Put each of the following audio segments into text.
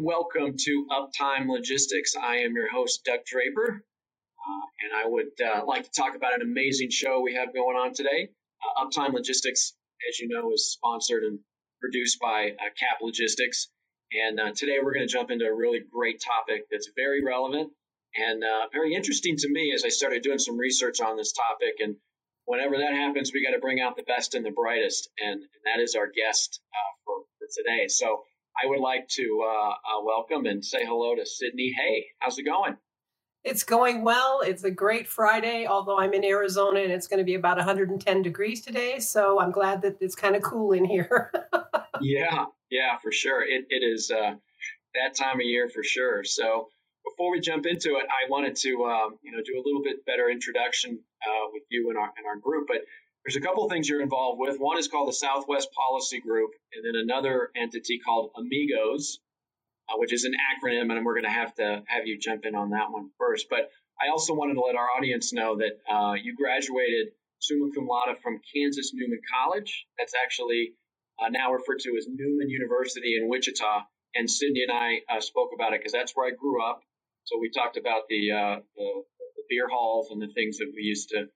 welcome to Uptime Logistics. I am your host, Doug Draper, uh, and I would uh, like to talk about an amazing show we have going on today. Uh, Uptime Logistics, as you know, is sponsored and produced by uh, Cap Logistics. And uh, today we're going to jump into a really great topic that's very relevant and uh, very interesting to me as I started doing some research on this topic. And whenever that happens, we got to bring out the best and the brightest, and, and that is our guest for, for today. So I would like to uh, uh, welcome and say hello to Sydney Hay. How's it going? It's going well. It's a great Friday, although I'm in Arizona and it's going to be about 110 degrees today. So I'm glad that it's kind of cool in here. yeah, yeah, for sure. It, it is uh, that time of year for sure. So before we jump into it, I wanted to um, you know do a little bit better introduction uh, with you and our and our group. But there's a couple things you're involved with. One is called the Southwest Policy Group, and then another entity called Amigos, uh, which is an acronym, and we're going to have to have you jump in on that one first. But I also wanted to let our audience know that uh, you graduated summa cum laude from Kansas Newman College. That's actually uh, now referred to as Newman University in Wichita. And Cindy and I uh, spoke about it because that's where I grew up. So we talked about the, uh, the the beer halls and the things that we used to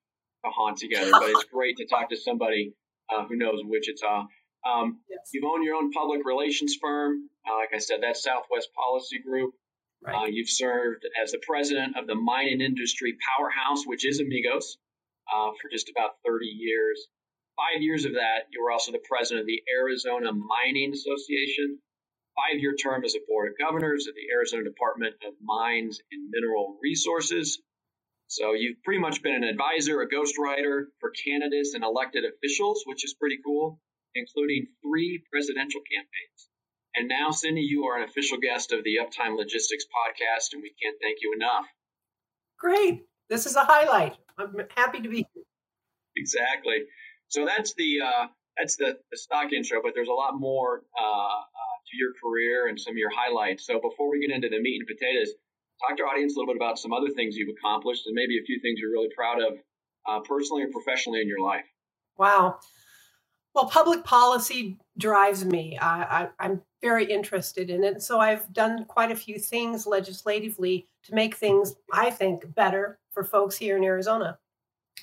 to haunt together. but it's great to talk to somebody uh, who knows Wichita. Um, yes. You've owned your own public relations firm. Uh, like I said, that's Southwest Policy Group. Right. Uh, you've served as the president of the mining industry powerhouse, which is Amigos, uh, for just about 30 years. Five years of that, you were also the president of the Arizona Mining Association. Five year term as a board of governors of the Arizona Department of Mines and Mineral Resources. So you've pretty much been an advisor, a ghostwriter for candidates and elected officials, which is pretty cool, including three presidential campaigns. And now, Cindy, you are an official guest of the Uptime Logistics podcast, and we can't thank you enough. Great. This is a highlight. I'm happy to be here. Exactly. So that's the uh, that's the, the, stock intro, but there's a lot more uh, uh, to your career and some of your highlights. So before we get into the meat and potatoes, talk to our audience a little bit about some other things you've accomplished and maybe a few things you're really proud of uh, personally or professionally in your life. Wow. Well, public policy drives me. I, am very interested in it. So I've done quite a few things legislatively to make things, I think, better for folks here in Arizona.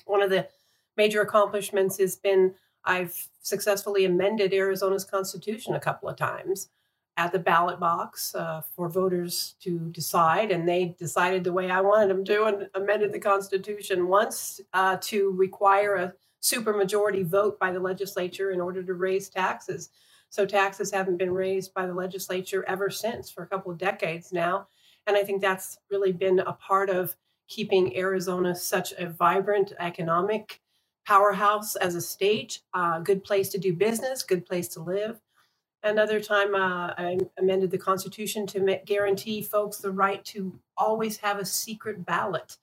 One of the major accomplishments has been I've successfully amended Arizona's constitution a couple of times at the ballot box uh, for voters to decide, and they decided the way I wanted them to and amended the Constitution once uh, to require a supermajority vote by the legislature in order to raise taxes. So taxes haven't been raised by the legislature ever since for a couple of decades now. And I think that's really been a part of keeping Arizona such a vibrant economic powerhouse as a state, a uh, good place to do business, good place to live. Another time, uh, I amended the Constitution to guarantee folks the right to always have a secret ballot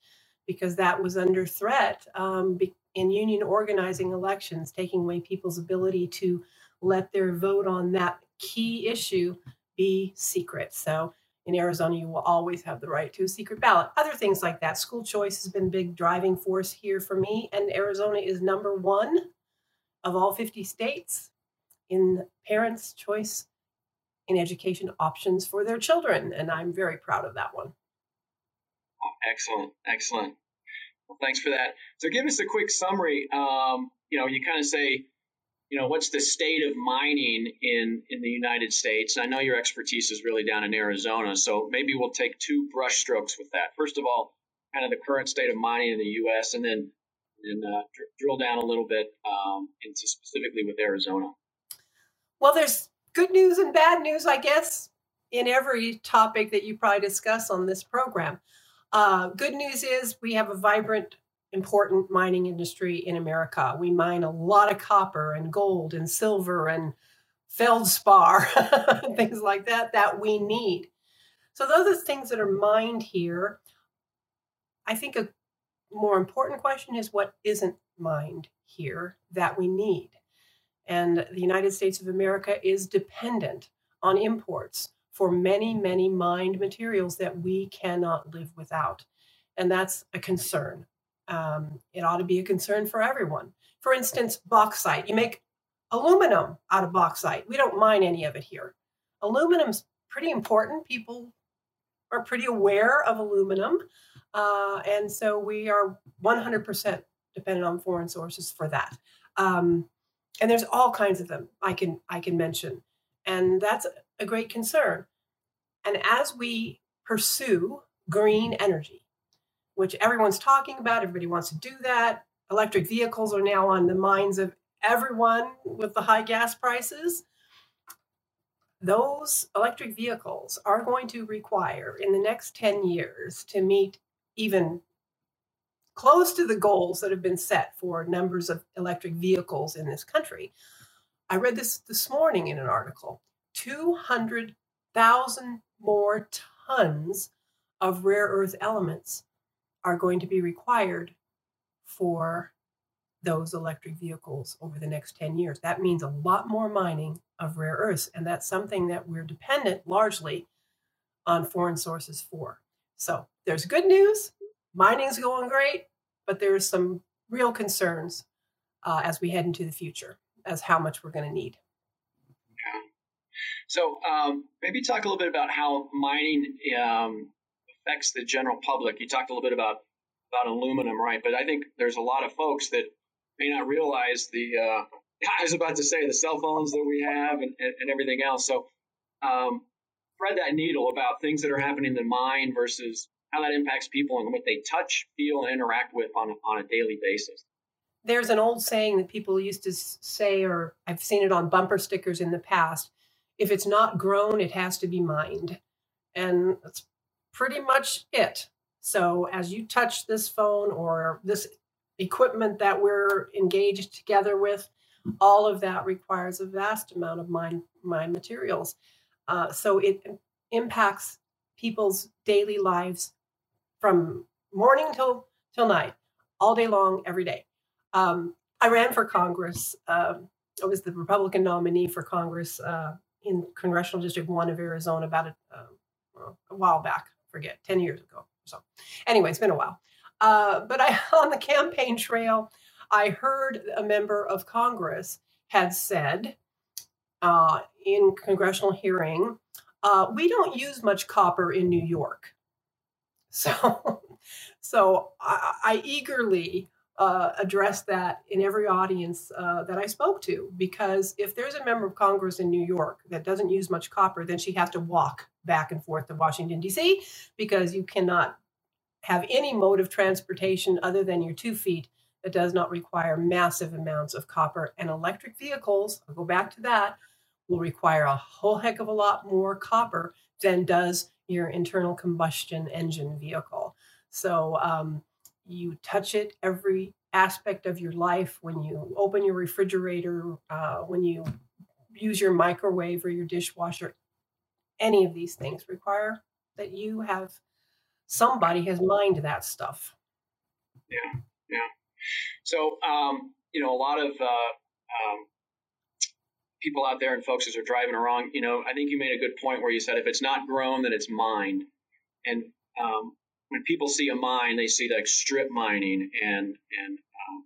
because that was under threat um, in union organizing elections, taking away people's ability to let their vote on that key issue be secret. So in Arizona, you will always have the right to a secret ballot. Other things like that. School choice has been big driving force here for me, and Arizona is number one of all 50 states in parents' choice in education options for their children. And I'm very proud of that one. Excellent. Excellent. Well, thanks for that. So, give us a quick summary. Um, you know, you kind of say, you know, what's the state of mining in in the United States? And I know your expertise is really down in Arizona, so maybe we'll take two brushstrokes with that. First of all, kind of the current state of mining in the U.S., and then and uh, dr- drill down a little bit um, into specifically with Arizona. Well, there's good news and bad news, I guess, in every topic that you probably discuss on this program. Uh, good news is we have a vibrant, important mining industry in America. We mine a lot of copper and gold and silver and feldspar, things like that, that we need. So, those are things that are mined here. I think a more important question is what isn't mined here that we need. And the United States of America is dependent on imports for many, many mined materials that we cannot live without. And that's a concern. Um, it ought to be a concern for everyone. For instance, bauxite. You make aluminum out of bauxite. We don't mine any of it here. Aluminum's pretty important. People are pretty aware of aluminum. Uh, and so we are 100% dependent on foreign sources for that. Um, and there's all kinds of them I can I can mention, and that's a great concern. And as we pursue green energy, which everyone's talking about, everybody wants to do that. Electric vehicles are now on the minds of everyone with the high gas prices. Those electric vehicles are going to require in the next 10 years to meet even close to the goals that have been set for numbers of electric vehicles in this country. I read this this morning in an article 200,000 more tons of rare earth elements are going to be required for those electric vehicles over the next 10 years. That means a lot more mining of rare earths, and that's something that we're dependent largely on foreign sources for. So there's good news. Mining's going great, but there's some real concerns uh, as we head into the future as how much we're going to need. Yeah. So um, maybe talk a little bit about how mining um, affects the general public. You talked a little bit about about aluminum, right? But I think there's a lot of folks that may not realize the. Uh, I was about to say the cell phones that we have and, and, and everything else. So um, thread that needle about things that are happening in the mine versus how that impacts people and what they touch, feel, and interact with on, on a daily basis. There's an old saying that people used to say, or I've seen it on bumper stickers in the past if it's not grown, it has to be mined. And that's pretty much it. So as you touch this phone or this equipment that we're engaged together with, all of that requires a vast amount of mine, mine materials. Uh, so it impacts people's daily lives from morning till till night, all day long, every day. Um, I ran for Congress. Uh, I was the Republican nominee for Congress uh, in Congressional District One of Arizona about a, uh, a while back. Forget ten years ago. So, anyway, it's been a while. Uh, but I on the campaign trail, I heard a member of Congress had said uh, in congressional hearing, uh, "We don't use much copper in New York." So, so I, I eagerly uh, addressed that in every audience uh, that I spoke to because if there's a member of Congress in New York that doesn't use much copper, then she has to walk back and forth to Washington, D.C., because you cannot have any mode of transportation other than your two feet that does not require massive amounts of copper. And electric vehicles, I'll go back to that, will require a whole heck of a lot more copper than does your internal combustion engine vehicle. So um, you touch it every aspect of your life when you open your refrigerator, uh, when you use your microwave or your dishwasher. Any of these things require that you have somebody has mined that stuff. Yeah, yeah. So, um, you know, a lot of uh, um, people out there and folks as are driving around, you know, I think you made a good point where you said if it's not grown, then it's mined. And um, when people see a mine, they see like strip mining and and um,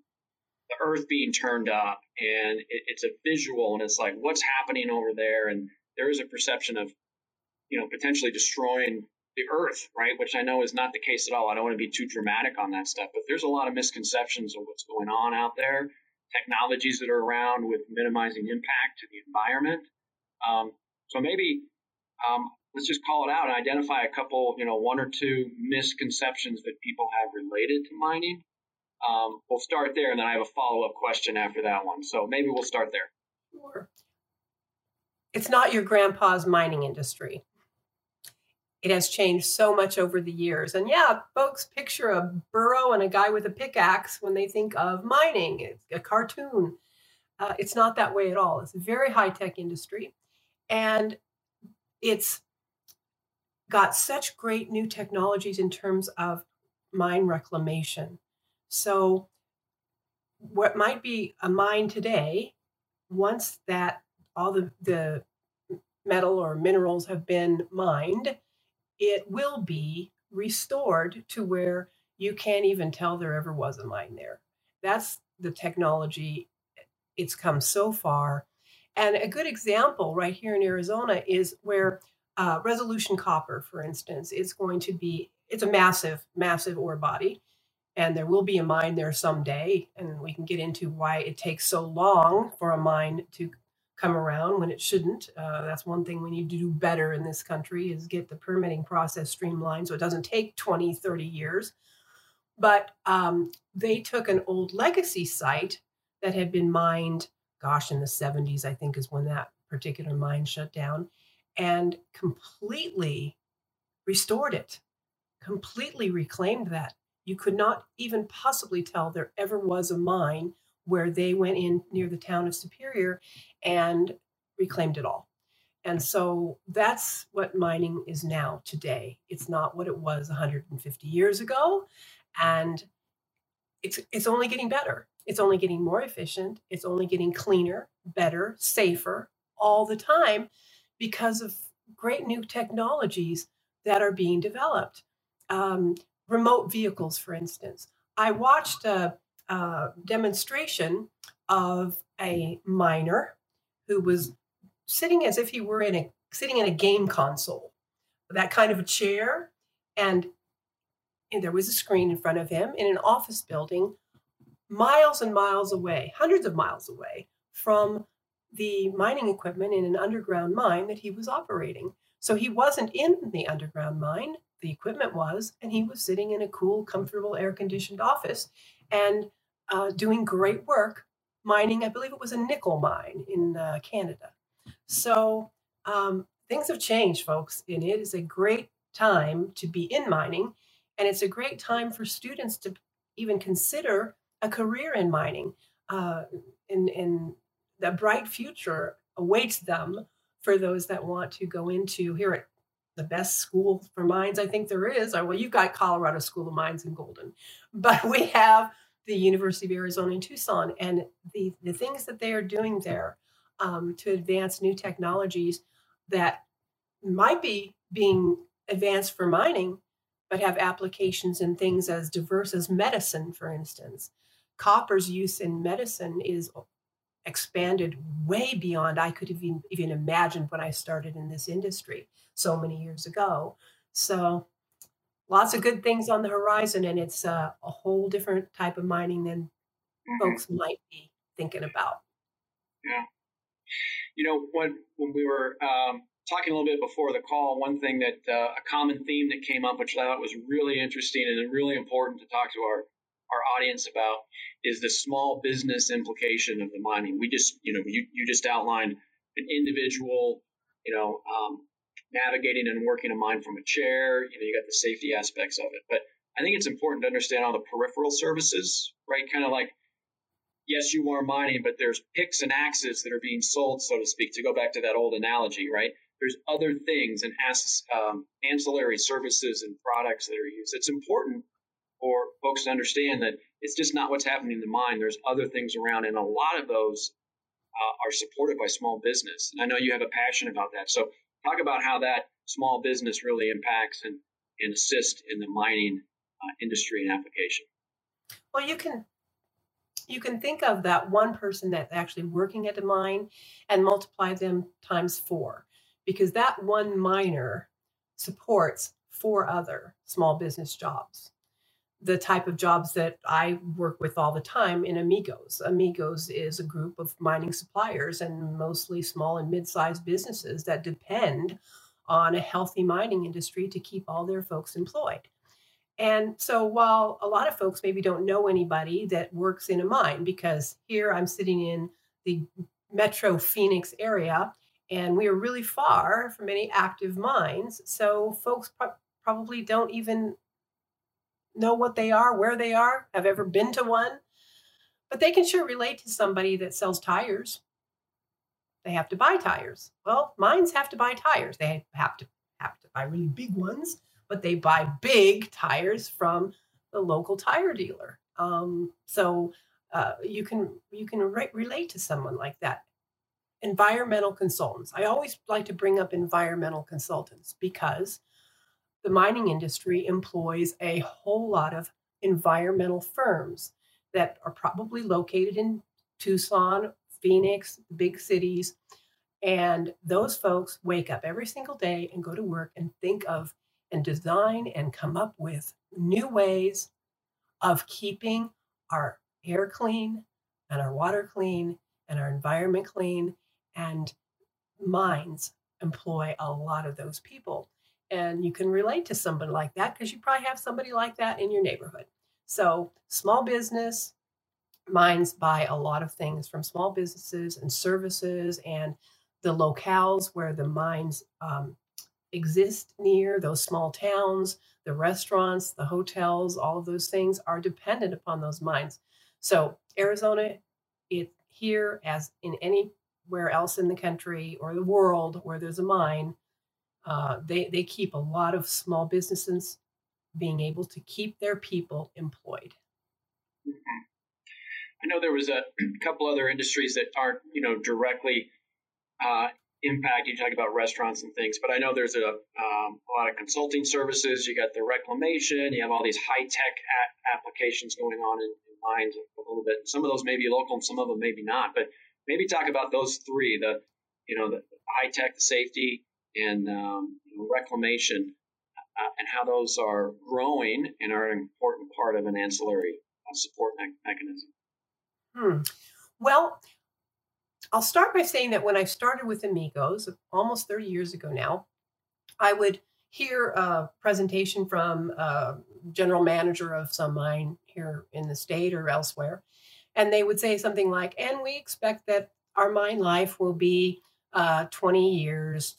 the earth being turned up, and it, it's a visual, and it's like what's happening over there, and there is a perception of, you know, potentially destroying the earth, right? Which I know is not the case at all. I don't want to be too dramatic on that stuff, but there's a lot of misconceptions of what's going on out there technologies that are around with minimizing impact to the environment. Um, so maybe um, let's just call it out and identify a couple, you know, one or two misconceptions that people have related to mining. Um, we'll start there, and then I have a follow up question after that one. So maybe we'll start there. Sure. It's not your grandpa's mining industry it has changed so much over the years. And yeah, folks picture a burro and a guy with a pickaxe when they think of mining, it's a cartoon. Uh, it's not that way at all. It's a very high tech industry. And it's got such great new technologies in terms of mine reclamation. So, what might be a mine today, once that all the, the metal or minerals have been mined, it will be restored to where you can't even tell there ever was a mine there. That's the technology. It's come so far. And a good example right here in Arizona is where uh, resolution copper, for instance, it's going to be it's a massive, massive ore body, and there will be a mine there someday, and we can get into why it takes so long for a mine to come around when it shouldn't. Uh, that's one thing we need to do better in this country is get the permitting process streamlined so it doesn't take 20, 30 years. But um, they took an old legacy site that had been mined, gosh, in the 70s, I think is when that particular mine shut down, and completely restored it, completely reclaimed that. You could not even possibly tell there ever was a mine where they went in near the town of Superior and reclaimed it all. And so that's what mining is now today. It's not what it was 150 years ago. And it's, it's only getting better. It's only getting more efficient. It's only getting cleaner, better, safer all the time because of great new technologies that are being developed. Um, remote vehicles, for instance. I watched a, a demonstration of a miner who was sitting as if he were in a sitting in a game console, that kind of a chair, and, and there was a screen in front of him in an office building, miles and miles away, hundreds of miles away from the mining equipment in an underground mine that he was operating. So he wasn't in the underground mine, the equipment was, and he was sitting in a cool, comfortable, air conditioned office. And uh, doing great work mining. I believe it was a nickel mine in uh, Canada. So um, things have changed, folks, and it is a great time to be in mining. And it's a great time for students to even consider a career in mining. Uh, and, and the bright future awaits them for those that want to go into here at the best school for mines I think there is. Well, you've got Colorado School of Mines in Golden, but we have the University of Arizona in Tucson and the, the things that they are doing there um, to advance new technologies that might be being advanced for mining, but have applications in things as diverse as medicine, for instance. Copper's use in medicine is expanded way beyond I could have even, even imagined when I started in this industry so many years ago. So lots of good things on the horizon, and it's uh, a whole different type of mining than mm-hmm. folks might be thinking about. Yeah. You know, when when we were um, talking a little bit before the call, one thing that uh, a common theme that came up, which I thought was really interesting and really important to talk to our our audience about, is the small business implication of the mining. We just, you know, you you just outlined an individual, you know, um, navigating and working a mine from a chair. You know, you got the safety aspects of it. But I think it's important to understand all the peripheral services, right? Kind of like, yes, you are mining, but there's picks and axes that are being sold, so to speak, to go back to that old analogy, right? There's other things and um, ancillary services and products that are used. It's important for folks to understand that it's just not what's happening in the mine. There's other things around, and a lot of those uh, are supported by small business. And I know you have a passion about that. So talk about how that small business really impacts and, and assists in the mining uh, industry and application. Well, you can you can think of that one person that's actually working at a mine and multiply them times four because that one miner supports four other small business jobs the type of jobs that I work with all the time in Amigos. Amigos is a group of mining suppliers and mostly small and mid sized businesses that depend on a healthy mining industry to keep all their folks employed. And so, while a lot of folks maybe don't know anybody that works in a mine, because here I'm sitting in the metro Phoenix area and we are really far from any active mines. So, folks pro- probably don't even know what they are, where they are, have ever been to one, but they can sure relate to somebody that sells tires. They have to buy tires. Well, mines have to buy tires. They have to have to buy really big ones, but they buy big tires from the local tire dealer. Um, so uh, you can you can re- relate to someone like that. Environmental consultants. I always like to bring up environmental consultants because the mining industry employs a whole lot of environmental firms that are probably located in Tucson, Phoenix, big cities. And those folks wake up every single day and go to work and think of and design and come up with new ways of keeping our air clean and our water clean and our environment clean. And mines employ a lot of those people. And you can relate to somebody like that because you probably have somebody like that in your neighborhood. So, small business, mines buy a lot of things from small businesses and services and the locales where the mines um, exist near, those small towns, the restaurants, the hotels, all of those things are dependent upon those mines. So, Arizona, it here as in anywhere else in the country or the world where there's a mine, uh, they they keep a lot of small businesses being able to keep their people employed. Mm-hmm. I know there was a couple other industries that aren't, you know, directly uh, impact. You talk about restaurants and things, but I know there's a, um, a lot of consulting services. You got the reclamation. You have all these high tech a- applications going on in, in mines a little bit. Some of those may be local, and some of them maybe not. But maybe talk about those three: the you know the high tech, the safety, and um, you know, reclamation, uh, and how those are growing and are an important part of an ancillary uh, support me- mechanism. Hmm. Well, I'll start by saying that when I started with Amigos almost 30 years ago now, I would hear a presentation from a general manager of some mine here in the state or elsewhere. And they would say something like, and we expect that our mine life will be uh, 20 years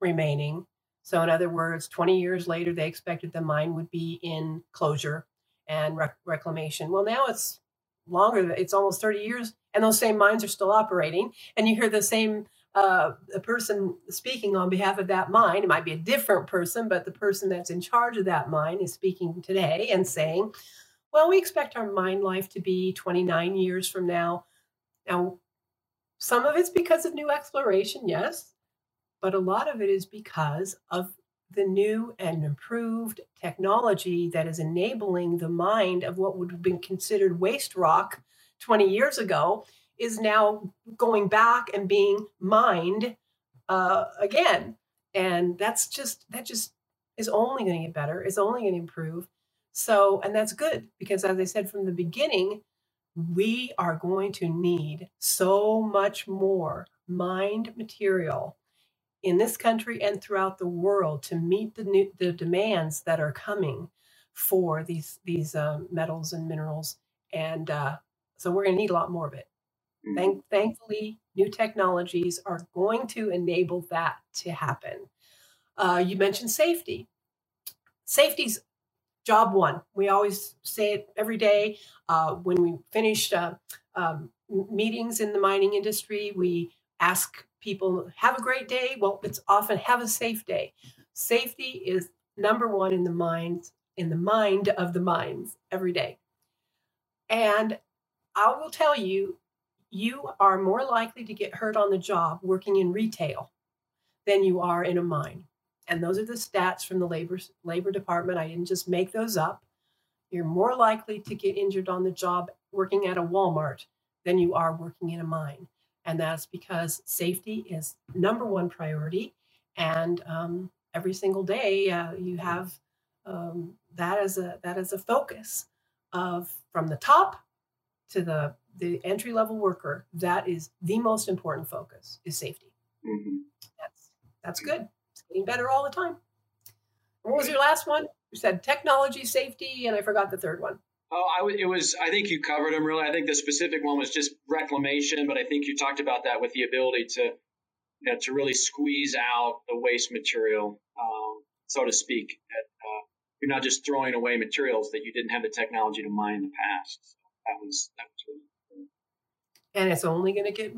remaining. So, in other words, 20 years later, they expected the mine would be in closure and rec- reclamation. Well, now it's longer, it's almost 30 years and those same mines are still operating and you hear the same uh, the person speaking on behalf of that mine it might be a different person but the person that's in charge of that mine is speaking today and saying well we expect our mine life to be 29 years from now now some of it's because of new exploration yes but a lot of it is because of the new and improved technology that is enabling the mind of what would have been considered waste rock 20 years ago is now going back and being mined uh, again. And that's just, that just is only going to get better. It's only going to improve. So, and that's good because as I said from the beginning, we are going to need so much more mined material in this country and throughout the world to meet the new, the demands that are coming for these these uh, metals and minerals and uh, so we're going to need a lot more of it. Mm-hmm. Thank, thankfully, new technologies are going to enable that to happen. Uh, you mentioned safety. Safety's job one. We always say it every day. Uh, when we finish uh, um, meetings in the mining industry, we ask people, have a great day. Well, it's often have a safe day. Safety is number one in the mind, in the mind of the mines every day. And I will tell you, you are more likely to get hurt on the job working in retail than you are in a mine. And those are the stats from the labor labor department. I didn't just make those up. You're more likely to get injured on the job working at a Walmart than you are working in a mine. And that's because safety is number one priority. And um, every single day, uh, you have um, that as a that as a focus of from the top to the the entry level worker, that is the most important focus is safety. Mm-hmm. That's that's good. It's getting better all the time. What was your last one? You said technology, safety, and I forgot the third one. Oh, I w- it was. I think you covered them really. I think the specific one was just reclamation, but I think you talked about that with the ability to, you know, to really squeeze out the waste material, um, so to speak. At, uh, you're not just throwing away materials that you didn't have the technology to mine in the past that was that was really cool. And it's only going to get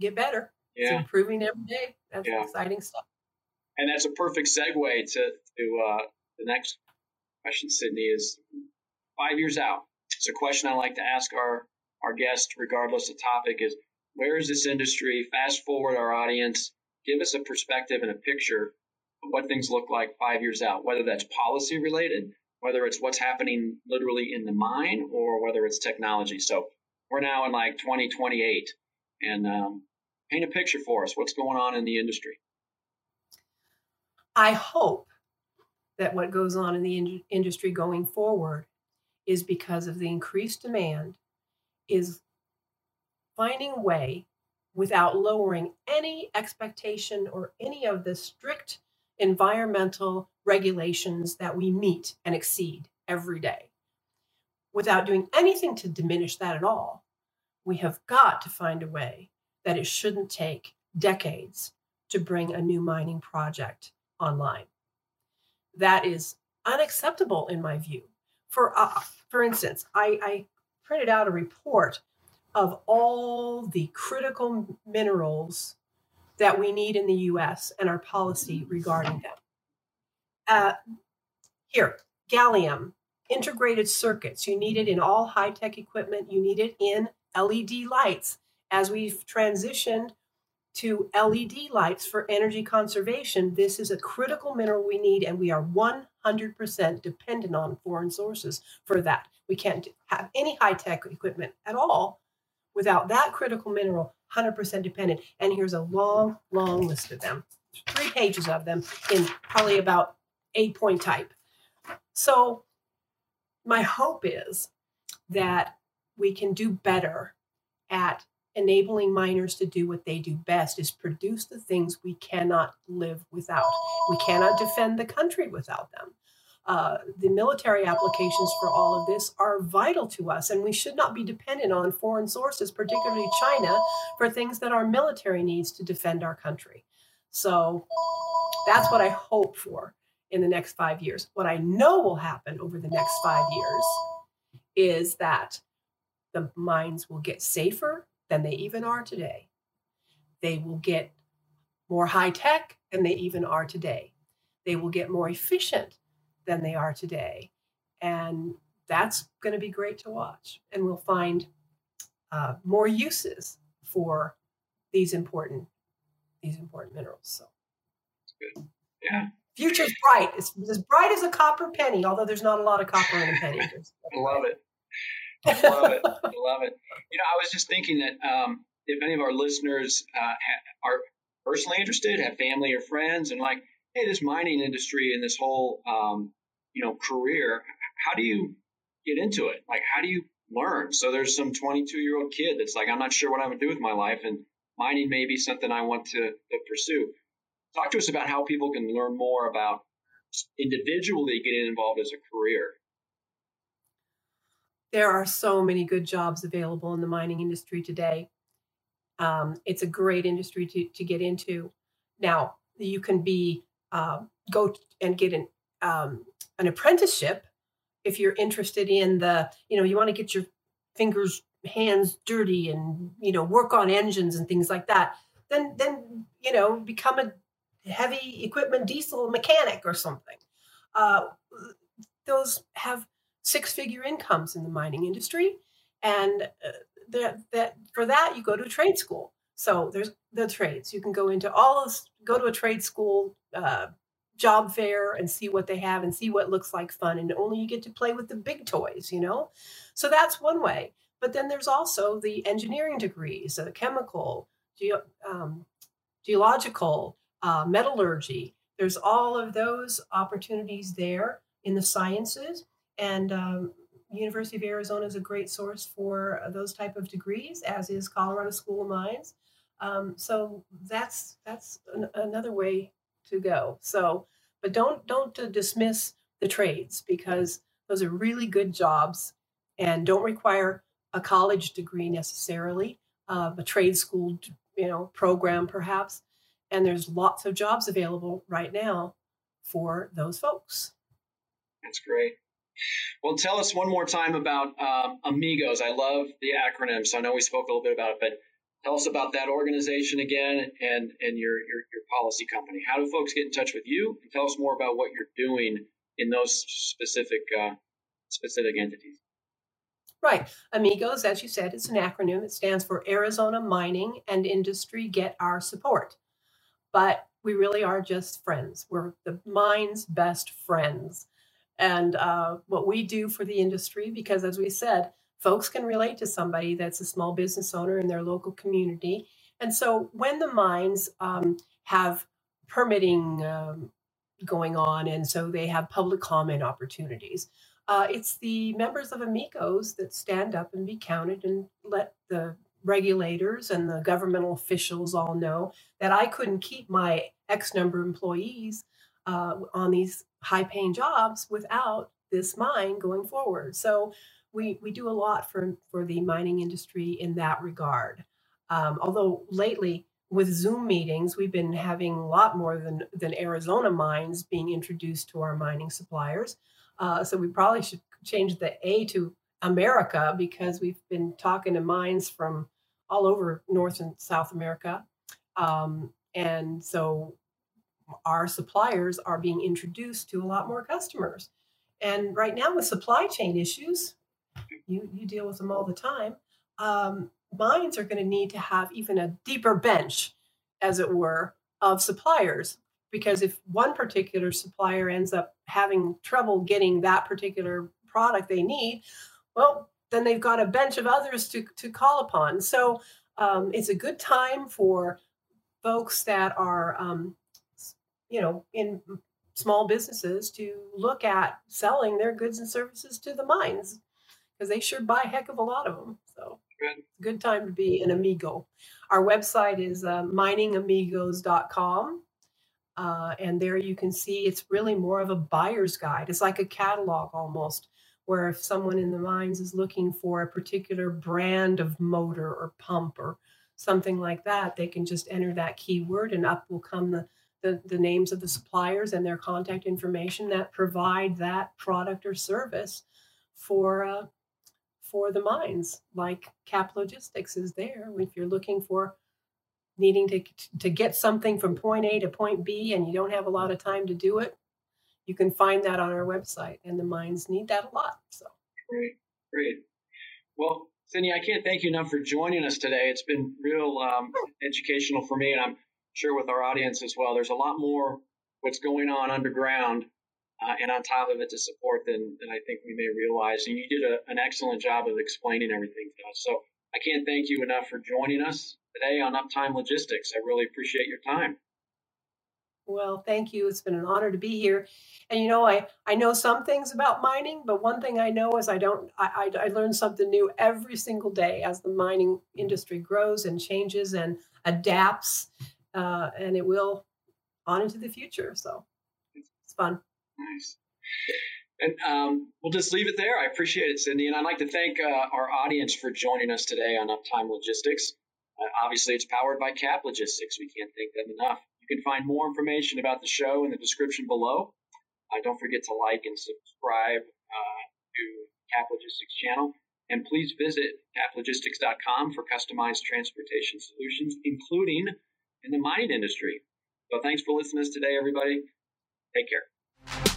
get better. Yeah. It's improving every day. That's yeah. exciting stuff. And that's a perfect segue to to uh, the next question, Sydney. Is five years out. It's a question I like to ask our our guests, regardless of topic. Is where is this industry? Fast forward our audience. Give us a perspective and a picture of what things look like five years out, whether that's policy related, whether it's what's happening literally in the mine or whether it's technology. So we're now in like 2028, and um, paint a picture for us. What's going on in the industry? I hope that what goes on in the in- industry going forward is because of the increased demand is finding a way without lowering any expectation or any of the strict environmental regulations that we meet and exceed every day. Without doing anything to diminish that at all, we have got to find a way that it shouldn't take decades to bring a new mining project online. That is unacceptable in my view. For uh, for instance, I, I printed out a report of all the critical minerals that we need in the US and our policy regarding them. Uh, here, gallium, integrated circuits. You need it in all high tech equipment, you need it in LED lights. As we've transitioned to LED lights for energy conservation, this is a critical mineral we need, and we are 100% dependent on foreign sources for that. We can't have any high tech equipment at all without that critical mineral, 100% dependent. And here's a long, long list of them, three pages of them in probably about eight point type. So, my hope is that we can do better at enabling miners to do what they do best is produce the things we cannot live without. We cannot defend the country without them. Uh, the military applications for all of this are vital to us, and we should not be dependent on foreign sources, particularly China, for things that our military needs to defend our country. So that's what I hope for in the next five years. What I know will happen over the next five years is that the mines will get safer than they even are today. They will get more high tech than they even are today. They will get more efficient than they are today. And that's going to be great to watch. And we'll find uh, more uses for these important these important minerals. So good. Yeah. Future's bright. It's as bright as a copper penny, although there's not a lot of copper in a penny. I love it. I love it. I love it. You know, I was just thinking that um, if any of our listeners uh, ha- are personally interested, have family or friends, and like, hey, this mining industry and this whole, um, you know, career, how do you get into it? Like, how do you learn? So there's some 22 year old kid that's like, I'm not sure what I'm to do with my life, and mining may be something I want to, to pursue. Talk to us about how people can learn more about individually getting involved as a career there are so many good jobs available in the mining industry today. Um, it's a great industry to, to get into. Now, you can be uh, go and get an um, an apprenticeship if you're interested in the you know you want to get your fingers hands dirty and you know work on engines and things like that then then you know become a heavy equipment diesel mechanic or something uh, those have six figure incomes in the mining industry. And uh, that, that for that, you go to a trade school. So there's the trades. You can go into all of, go to a trade school, uh, job fair and see what they have and see what looks like fun. And only you get to play with the big toys, you know? So that's one way. But then there's also the engineering degrees, the chemical, ge- um, geological, uh, metallurgy. There's all of those opportunities there in the sciences and um, University of Arizona is a great source for those type of degrees, as is Colorado School of Mines. Um, so that's that's an, another way to go. So, but don't don't dismiss the trades because those are really good jobs and don't require a college degree necessarily, uh, a trade school you know program perhaps. And there's lots of jobs available right now for those folks. That's great. Well, tell us one more time about um, Amigos. I love the acronym, so I know we spoke a little bit about it, but tell us about that organization again and and your your, your policy company. How do folks get in touch with you? And tell us more about what you're doing in those specific uh, specific entities. Right. Amigos, as you said, it's an acronym. It stands for Arizona Mining and Industry Get Our Support. But we really are just friends. We're the mine's best friends and uh, what we do for the industry, because as we said, folks can relate to somebody that's a small business owner in their local community. And so when the mines um, have permitting um, going on, and so they have public comment opportunities, uh, it's the members of Amigos that stand up and be counted and let the regulators and the governmental officials all know that I couldn't keep my X number of employees uh, on these high paying jobs without this mine going forward. So we, we do a lot for, for the mining industry in that regard. Um, although lately, with Zoom meetings, we've been having a lot more than, than Arizona mines being introduced to our mining suppliers. Uh, so we probably should change the A to America because we've been talking to mines from all over North and South America. Um, and so our suppliers are being introduced to a lot more customers. And right now, with supply chain issues, you, you deal with them all the time. Um, mines are going to need to have even a deeper bench, as it were, of suppliers. Because if one particular supplier ends up having trouble getting that particular product they need, well, then they've got a bench of others to, to call upon. So um, it's a good time for folks that are, um, you know, in small businesses to look at selling their goods and services to the mines because they sure buy a heck of a lot of them. So good, good time to be an amigo. Our website is uh, miningamigos.com. Uh, and there you can see it's really more of a buyer's guide. It's like a catalog almost where if someone in the mines is looking for a particular brand of motor or pump or something like that, they can just enter that keyword and up will come the, the, the names of the suppliers and their contact information that provide that product or service for uh, for the mines. Like Cap Logistics is there if you're looking for needing to to get something from point A to point B and you don't have a lot of time to do it you can find that on our website, and the mines need that a lot. So great, great. Well, Cindy, I can't thank you enough for joining us today. It's been real um, educational for me, and I'm sure with our audience as well. There's a lot more what's going on underground uh, and on top of it to support than, than I think we may realize. And you did a, an excellent job of explaining everything to us. So I can't thank you enough for joining us today on Uptime Logistics. I really appreciate your time. Well, thank you. It's been an honor to be here. And you know, I I know some things about mining, but one thing I know is I don't. I I, I learn something new every single day as the mining industry grows and changes and adapts, uh, and it will on into the future. So it's fun. Nice. And um, we'll just leave it there. I appreciate it, Cindy. And I'd like to thank uh, our audience for joining us today on Uptime Logistics. Uh, obviously, it's powered by Cap Logistics. We can't thank them enough. You can find more information about the show in the description below. Uh, don't forget to like and subscribe uh, to Cap Logistics channel. And please visit caplogistics.com for customized transportation solutions, including in the mining industry. So thanks for listening to us today, everybody. Take care.